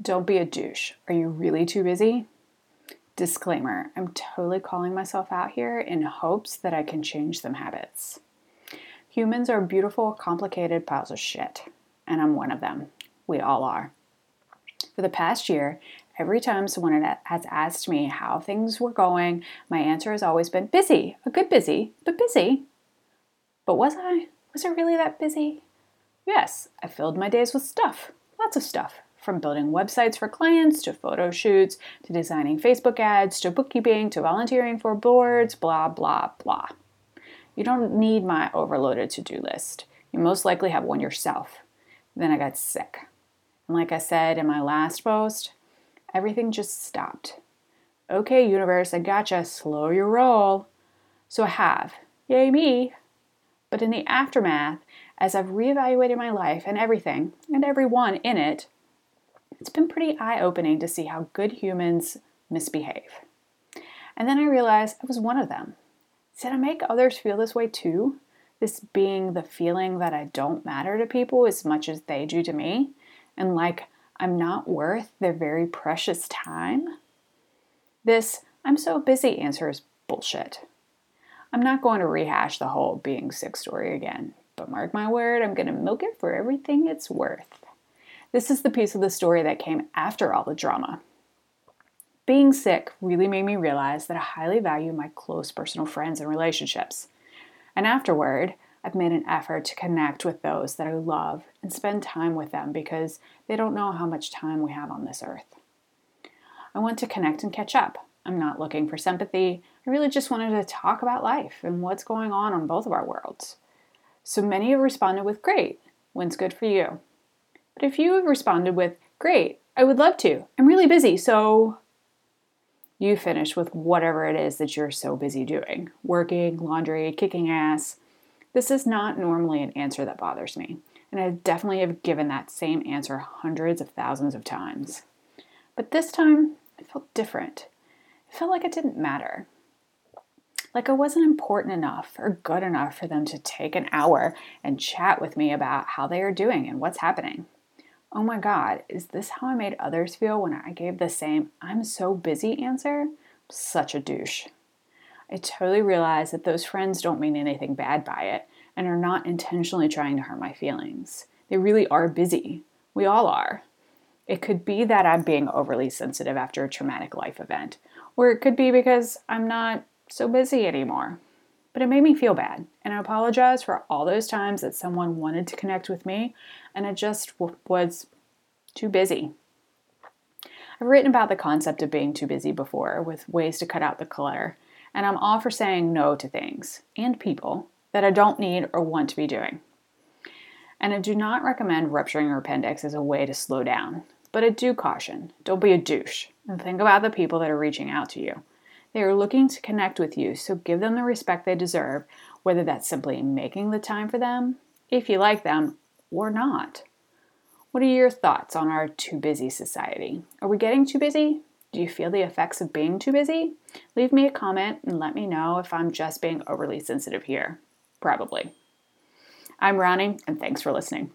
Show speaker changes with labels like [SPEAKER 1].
[SPEAKER 1] Don't be a douche. Are you really too busy? Disclaimer I'm totally calling myself out here in hopes that I can change some habits. Humans are beautiful, complicated piles of shit, and I'm one of them. We all are. For the past year, every time someone has asked me how things were going, my answer has always been busy, a good busy, but busy. But was I? Was I really that busy? Yes, I filled my days with stuff, lots of stuff, from building websites for clients to photo shoots to designing Facebook ads to bookkeeping to volunteering for boards, blah, blah, blah. You don't need my overloaded to do list. You most likely have one yourself. Then I got sick. And like I said in my last post, everything just stopped. Okay, universe, I gotcha. Slow your roll. So I have. Yay, me. But in the aftermath, as I've reevaluated my life and everything, and everyone in it, it's been pretty eye opening to see how good humans misbehave. And then I realized I was one of them. Did I make others feel this way too? This being the feeling that I don't matter to people as much as they do to me, and like I'm not worth their very precious time? This I'm so busy answer is bullshit. I'm not going to rehash the whole being sick story again, but mark my word, I'm going to milk it for everything it's worth. This is the piece of the story that came after all the drama. Being sick really made me realize that I highly value my close personal friends and relationships. And afterward, I've made an effort to connect with those that I love and spend time with them because they don't know how much time we have on this earth. I want to connect and catch up. I'm not looking for sympathy. I really just wanted to talk about life and what's going on on both of our worlds. So many have responded with great. When's good for you? But if you have responded with, Great, I would love to, I'm really busy, so you finish with whatever it is that you're so busy doing working, laundry, kicking ass. This is not normally an answer that bothers me, and I definitely have given that same answer hundreds of thousands of times. But this time, it felt different. It felt like it didn't matter. Like I wasn't important enough or good enough for them to take an hour and chat with me about how they are doing and what's happening oh my God, is this how I made others feel when I gave the same I'm so busy answer? Such a douche. I totally realize that those friends don't mean anything bad by it and are not intentionally trying to hurt my feelings. They really are busy. We all are. It could be that I'm being overly sensitive after a traumatic life event, or it could be because I'm not so busy anymore. But it made me feel bad, and I apologize for all those times that someone wanted to connect with me and I just w- was too busy. I've written about the concept of being too busy before with ways to cut out the clutter, and I'm all for saying no to things and people that I don't need or want to be doing. And I do not recommend rupturing your appendix as a way to slow down, but I do caution don't be a douche and think about the people that are reaching out to you. They are looking to connect with you, so give them the respect they deserve, whether that's simply making the time for them, if you like them, or not. What are your thoughts on our too busy society? Are we getting too busy? Do you feel the effects of being too busy? Leave me a comment and let me know if I'm just being overly sensitive here. Probably. I'm Ronnie, and thanks for listening.